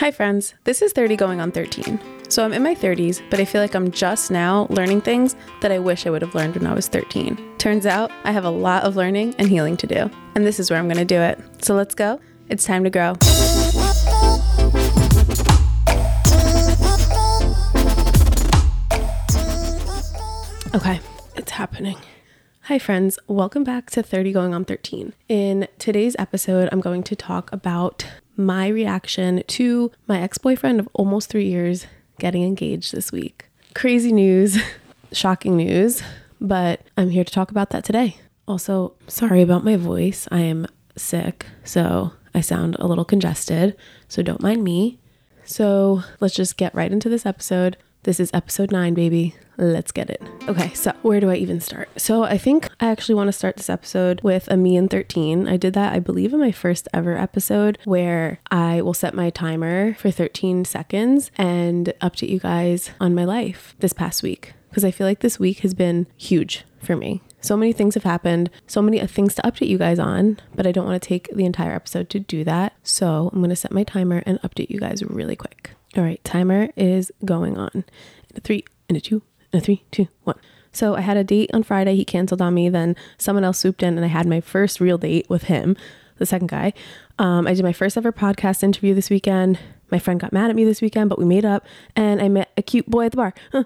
Hi, friends. This is 30 going on 13. So I'm in my 30s, but I feel like I'm just now learning things that I wish I would have learned when I was 13. Turns out I have a lot of learning and healing to do, and this is where I'm going to do it. So let's go. It's time to grow. Okay, it's happening. Hi, friends. Welcome back to 30 Going on 13. In today's episode, I'm going to talk about my reaction to my ex boyfriend of almost three years getting engaged this week. Crazy news, shocking news, but I'm here to talk about that today. Also, sorry about my voice. I am sick, so I sound a little congested, so don't mind me. So let's just get right into this episode. This is episode nine, baby. Let's get it. Okay, so where do I even start? So I think I actually want to start this episode with a me and 13. I did that, I believe, in my first ever episode where I will set my timer for 13 seconds and update you guys on my life this past week. Because I feel like this week has been huge for me. So many things have happened, so many uh, things to update you guys on, but I don't want to take the entire episode to do that. So I'm going to set my timer and update you guys really quick. All right, timer is going on. In a three, and a two, and a three, two, one. So I had a date on Friday. He canceled on me. Then someone else swooped in, and I had my first real date with him, the second guy. Um, I did my first ever podcast interview this weekend. My friend got mad at me this weekend, but we made up, and I met a cute boy at the bar.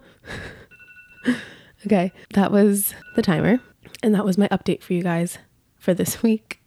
okay, that was the timer, and that was my update for you guys for this week.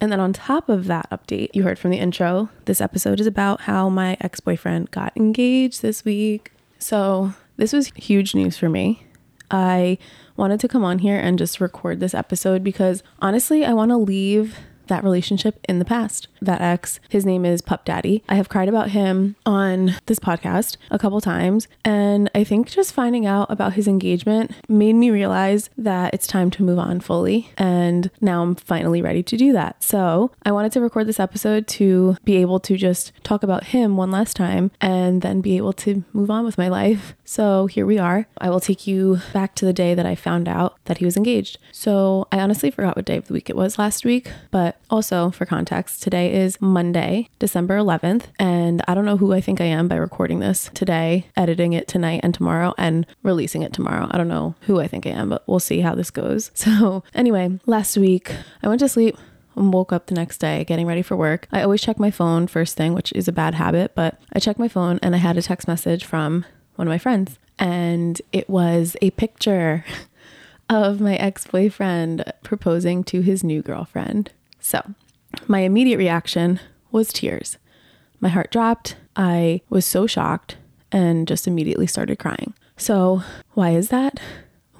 And then on top of that update, you heard from the intro, this episode is about how my ex boyfriend got engaged this week. So, this was huge news for me. I wanted to come on here and just record this episode because honestly, I want to leave that relationship in the past. That ex, his name is Pup Daddy. I have cried about him on this podcast a couple times. And I think just finding out about his engagement made me realize that it's time to move on fully. And now I'm finally ready to do that. So I wanted to record this episode to be able to just talk about him one last time and then be able to move on with my life. So here we are. I will take you back to the day that I found out that he was engaged. So I honestly forgot what day of the week it was last week, but also, for context, today is Monday, December 11th, and I don't know who I think I am by recording this today, editing it tonight and tomorrow, and releasing it tomorrow. I don't know who I think I am, but we'll see how this goes. So, anyway, last week I went to sleep and woke up the next day getting ready for work. I always check my phone first thing, which is a bad habit, but I checked my phone and I had a text message from one of my friends, and it was a picture of my ex boyfriend proposing to his new girlfriend. So, my immediate reaction was tears. My heart dropped. I was so shocked and just immediately started crying. So, why is that?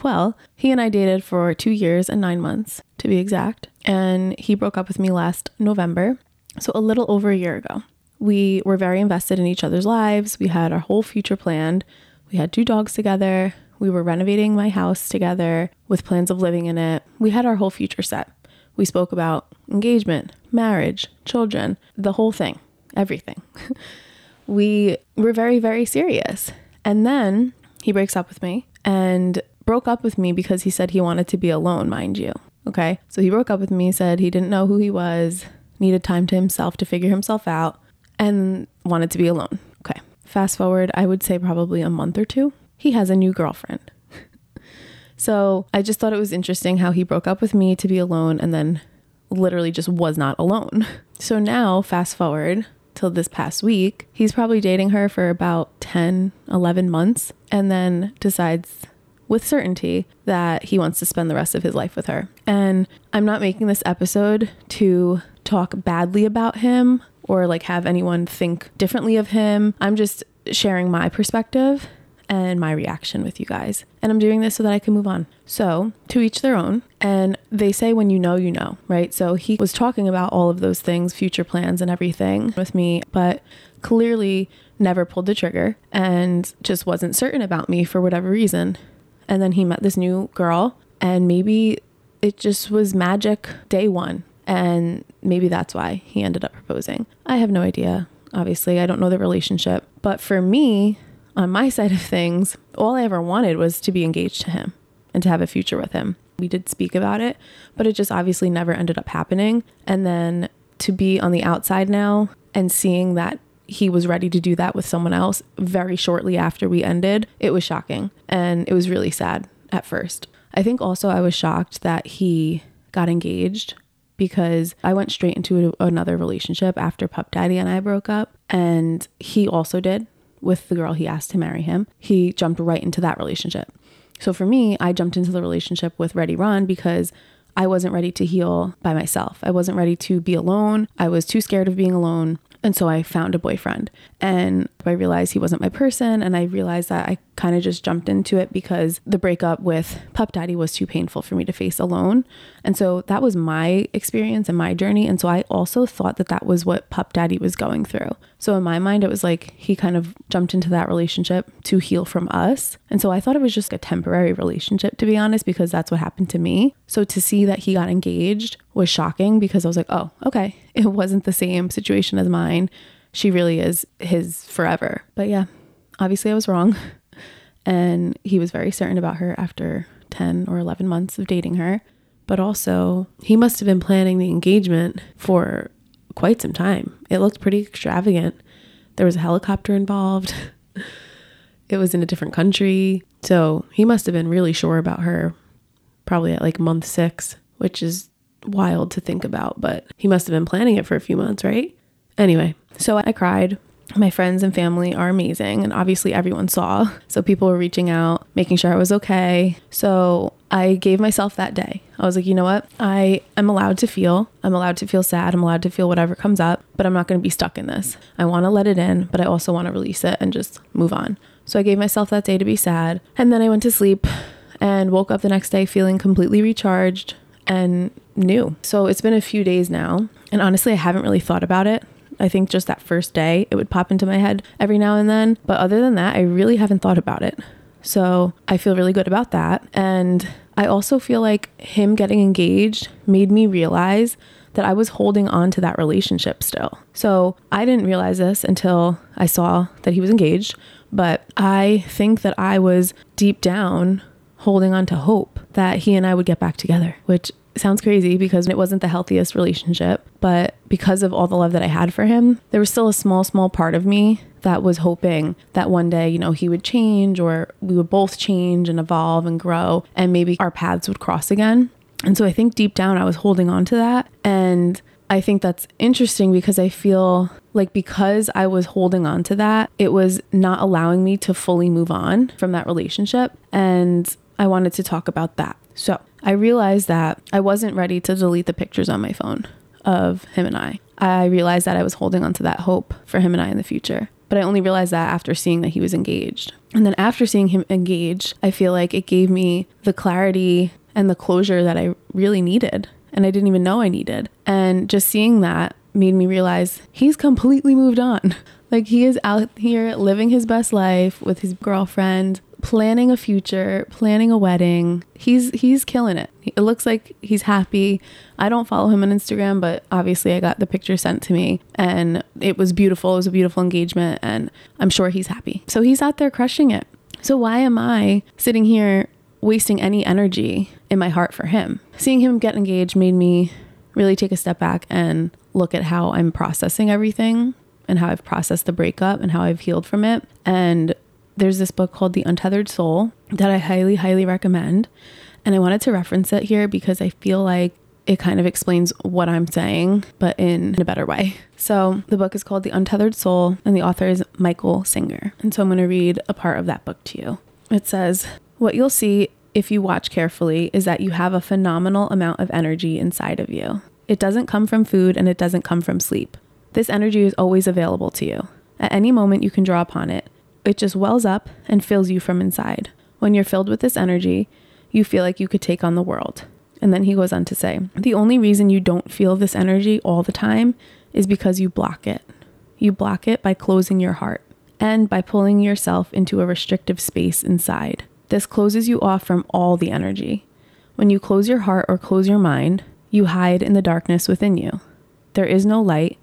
Well, he and I dated for two years and nine months, to be exact, and he broke up with me last November, so a little over a year ago. We were very invested in each other's lives. We had our whole future planned. We had two dogs together. We were renovating my house together with plans of living in it. We had our whole future set. We spoke about engagement, marriage, children, the whole thing, everything. we were very, very serious. And then he breaks up with me and broke up with me because he said he wanted to be alone, mind you. Okay. So he broke up with me, said he didn't know who he was, needed time to himself to figure himself out, and wanted to be alone. Okay. Fast forward, I would say probably a month or two. He has a new girlfriend. So I just thought it was interesting how he broke up with me to be alone and then literally just was not alone. So now, fast forward till this past week, he's probably dating her for about 10, 11 months and then decides with certainty that he wants to spend the rest of his life with her. And I'm not making this episode to talk badly about him or like have anyone think differently of him. I'm just sharing my perspective and my reaction with you guys. And I'm doing this so that I can move on. So, to each their own. And they say when you know, you know, right? So, he was talking about all of those things, future plans and everything with me, but clearly never pulled the trigger and just wasn't certain about me for whatever reason. And then he met this new girl, and maybe it just was magic day one. And maybe that's why he ended up proposing. I have no idea. Obviously, I don't know the relationship. But for me, on my side of things, all I ever wanted was to be engaged to him and to have a future with him. We did speak about it, but it just obviously never ended up happening. And then to be on the outside now and seeing that he was ready to do that with someone else very shortly after we ended, it was shocking. And it was really sad at first. I think also I was shocked that he got engaged because I went straight into another relationship after Pup Daddy and I broke up. And he also did with the girl he asked to marry him. He jumped right into that relationship. So for me, I jumped into the relationship with Ready Run because I wasn't ready to heal by myself. I wasn't ready to be alone. I was too scared of being alone. And so I found a boyfriend and I realized he wasn't my person. And I realized that I kind of just jumped into it because the breakup with Pup Daddy was too painful for me to face alone. And so that was my experience and my journey. And so I also thought that that was what Pup Daddy was going through. So in my mind, it was like he kind of jumped into that relationship to heal from us. And so I thought it was just a temporary relationship, to be honest, because that's what happened to me. So to see that he got engaged was shocking because I was like, oh, okay, it wasn't the same situation as mine. She really is his forever. But yeah, obviously I was wrong. And he was very certain about her after 10 or 11 months of dating her. But also, he must have been planning the engagement for quite some time. It looked pretty extravagant. There was a helicopter involved, it was in a different country. So he must have been really sure about her probably at like month six, which is wild to think about, but he must have been planning it for a few months, right? Anyway, so I cried. My friends and family are amazing, and obviously everyone saw. So people were reaching out, making sure I was okay. So I gave myself that day. I was like, you know what? I am allowed to feel. I'm allowed to feel sad. I'm allowed to feel whatever comes up, but I'm not going to be stuck in this. I want to let it in, but I also want to release it and just move on. So I gave myself that day to be sad. And then I went to sleep and woke up the next day feeling completely recharged and new. So it's been a few days now. And honestly, I haven't really thought about it. I think just that first day, it would pop into my head every now and then. But other than that, I really haven't thought about it. So I feel really good about that. And I also feel like him getting engaged made me realize that I was holding on to that relationship still. So I didn't realize this until I saw that he was engaged. But I think that I was deep down holding on to hope that he and I would get back together, which sounds crazy because it wasn't the healthiest relationship, but because of all the love that I had for him, there was still a small, small part of me that was hoping that one day, you know, he would change or we would both change and evolve and grow and maybe our paths would cross again. And so I think deep down I was holding on to that. And I think that's interesting because I feel like because I was holding on to that, it was not allowing me to fully move on from that relationship. And I wanted to talk about that. So I realized that I wasn't ready to delete the pictures on my phone of him and I. I realized that I was holding on to that hope for him and I in the future. But I only realized that after seeing that he was engaged. And then after seeing him engaged, I feel like it gave me the clarity and the closure that I really needed. And I didn't even know I needed. And just seeing that made me realize he's completely moved on. Like he is out here living his best life with his girlfriend, planning a future, planning a wedding. He's he's killing it. It looks like he's happy. I don't follow him on Instagram, but obviously I got the picture sent to me and it was beautiful. It was a beautiful engagement and I'm sure he's happy. So he's out there crushing it. So why am I sitting here wasting any energy in my heart for him? Seeing him get engaged made me really take a step back and look at how I'm processing everything and how I've processed the breakup and how I've healed from it. And there's this book called The Untethered Soul that I highly, highly recommend. And I wanted to reference it here because I feel like it kind of explains what I'm saying, but in a better way. So the book is called The Untethered Soul, and the author is Michael Singer. And so I'm going to read a part of that book to you. It says, What you'll see if you watch carefully is that you have a phenomenal amount of energy inside of you. It doesn't come from food and it doesn't come from sleep. This energy is always available to you. At any moment, you can draw upon it, it just wells up and fills you from inside. When you're filled with this energy, you feel like you could take on the world. And then he goes on to say, the only reason you don't feel this energy all the time is because you block it. You block it by closing your heart and by pulling yourself into a restrictive space inside. This closes you off from all the energy. When you close your heart or close your mind, you hide in the darkness within you. There is no light,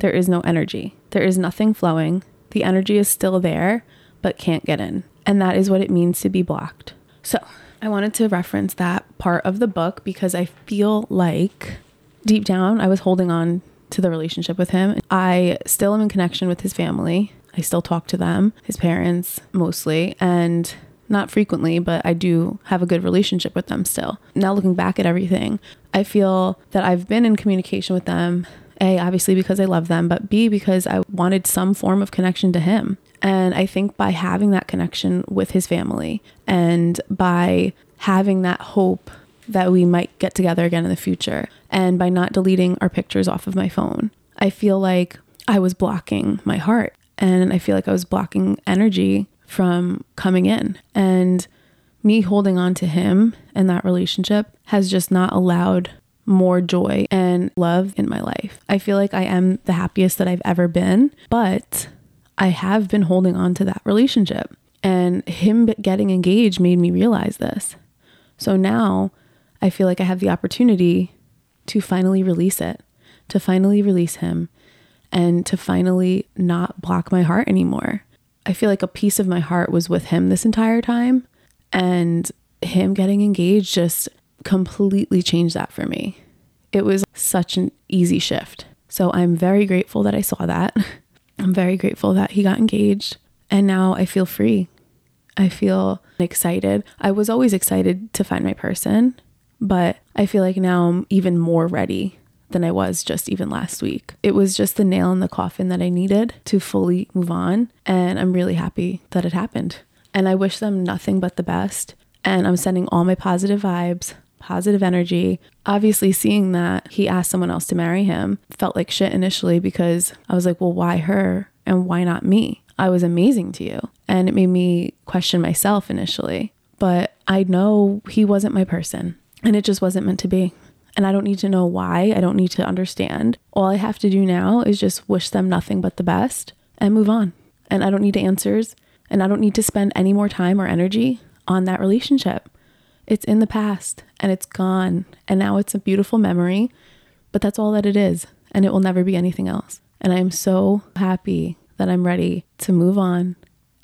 there is no energy, there is nothing flowing, the energy is still there, but can't get in. And that is what it means to be blocked. So I wanted to reference that part of the book because I feel like deep down I was holding on to the relationship with him. I still am in connection with his family. I still talk to them, his parents mostly, and not frequently, but I do have a good relationship with them still. Now, looking back at everything, I feel that I've been in communication with them. A, obviously because I love them, but B, because I wanted some form of connection to him. And I think by having that connection with his family and by having that hope that we might get together again in the future, and by not deleting our pictures off of my phone, I feel like I was blocking my heart and I feel like I was blocking energy from coming in. And me holding on to him and that relationship has just not allowed more joy and love in my life. I feel like I am the happiest that I've ever been, but I have been holding on to that relationship. And him getting engaged made me realize this. So now I feel like I have the opportunity to finally release it, to finally release him, and to finally not block my heart anymore. I feel like a piece of my heart was with him this entire time, and him getting engaged just completely changed that for me. It was such an easy shift. So I'm very grateful that I saw that. I'm very grateful that he got engaged, and now I feel free. I feel excited. I was always excited to find my person, but I feel like now I'm even more ready than I was just even last week. It was just the nail in the coffin that I needed to fully move on. And I'm really happy that it happened. And I wish them nothing but the best. And I'm sending all my positive vibes, positive energy. Obviously, seeing that he asked someone else to marry him felt like shit initially because I was like, well, why her and why not me? I was amazing to you. And it made me question myself initially. But I know he wasn't my person and it just wasn't meant to be and I don't need to know why. I don't need to understand. All I have to do now is just wish them nothing but the best and move on. And I don't need answers and I don't need to spend any more time or energy on that relationship. It's in the past and it's gone. And now it's a beautiful memory, but that's all that it is. And it will never be anything else. And I'm so happy that I'm ready to move on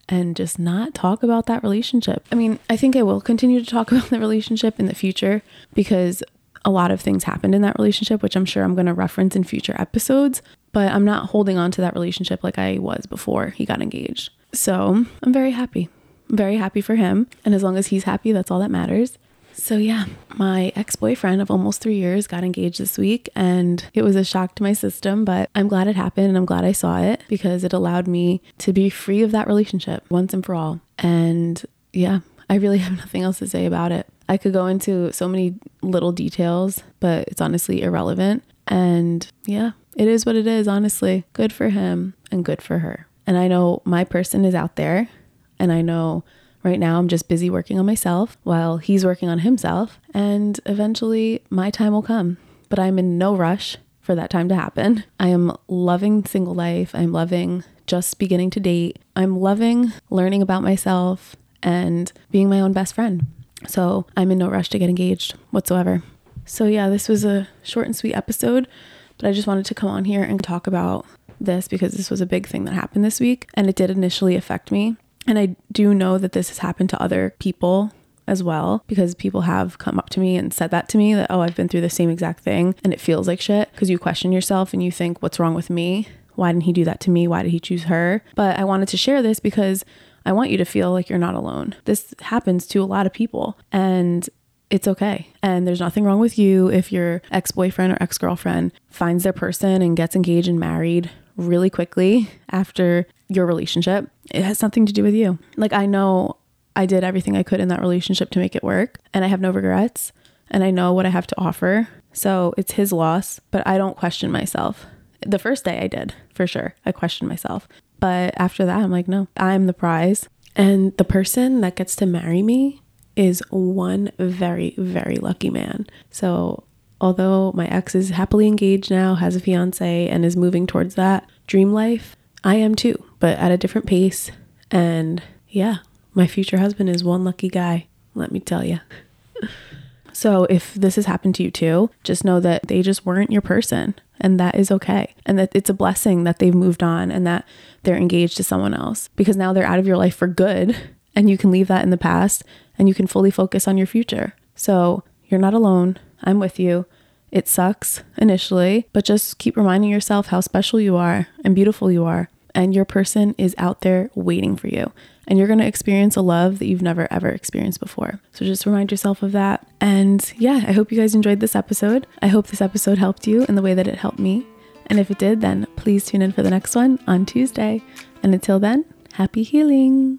and just not talk about that relationship. I mean, I think I will continue to talk about the relationship in the future because a lot of things happened in that relationship, which I'm sure I'm going to reference in future episodes, but I'm not holding on to that relationship like I was before he got engaged. So I'm very happy. Very happy for him. And as long as he's happy, that's all that matters. So, yeah, my ex boyfriend of almost three years got engaged this week, and it was a shock to my system, but I'm glad it happened and I'm glad I saw it because it allowed me to be free of that relationship once and for all. And yeah, I really have nothing else to say about it. I could go into so many little details, but it's honestly irrelevant. And yeah, it is what it is, honestly. Good for him and good for her. And I know my person is out there. And I know right now I'm just busy working on myself while he's working on himself. And eventually my time will come. But I'm in no rush for that time to happen. I am loving single life. I'm loving just beginning to date. I'm loving learning about myself and being my own best friend. So I'm in no rush to get engaged whatsoever. So, yeah, this was a short and sweet episode, but I just wanted to come on here and talk about this because this was a big thing that happened this week and it did initially affect me. And I do know that this has happened to other people as well because people have come up to me and said that to me that, oh, I've been through the same exact thing and it feels like shit because you question yourself and you think, what's wrong with me? Why didn't he do that to me? Why did he choose her? But I wanted to share this because I want you to feel like you're not alone. This happens to a lot of people and it's okay. And there's nothing wrong with you if your ex boyfriend or ex girlfriend finds their person and gets engaged and married really quickly after your relationship. It has something to do with you. Like, I know I did everything I could in that relationship to make it work, and I have no regrets, and I know what I have to offer. So it's his loss, but I don't question myself. The first day I did, for sure. I questioned myself. But after that, I'm like, no, I'm the prize. And the person that gets to marry me is one very, very lucky man. So, although my ex is happily engaged now, has a fiance, and is moving towards that dream life, I am too, but at a different pace. And yeah, my future husband is one lucky guy, let me tell you. so, if this has happened to you too, just know that they just weren't your person and that is okay. And that it's a blessing that they've moved on and that they're engaged to someone else because now they're out of your life for good and you can leave that in the past and you can fully focus on your future. So you're not alone. I'm with you. It sucks initially, but just keep reminding yourself how special you are and beautiful you are. And your person is out there waiting for you. And you're to experience a love that you've never ever experienced before. So just remind yourself of that. And yeah, I hope you guys enjoyed this episode. I hope this episode helped you in the way that it helped me. And if it did, then please tune in for the next one on Tuesday. And until then, happy healing.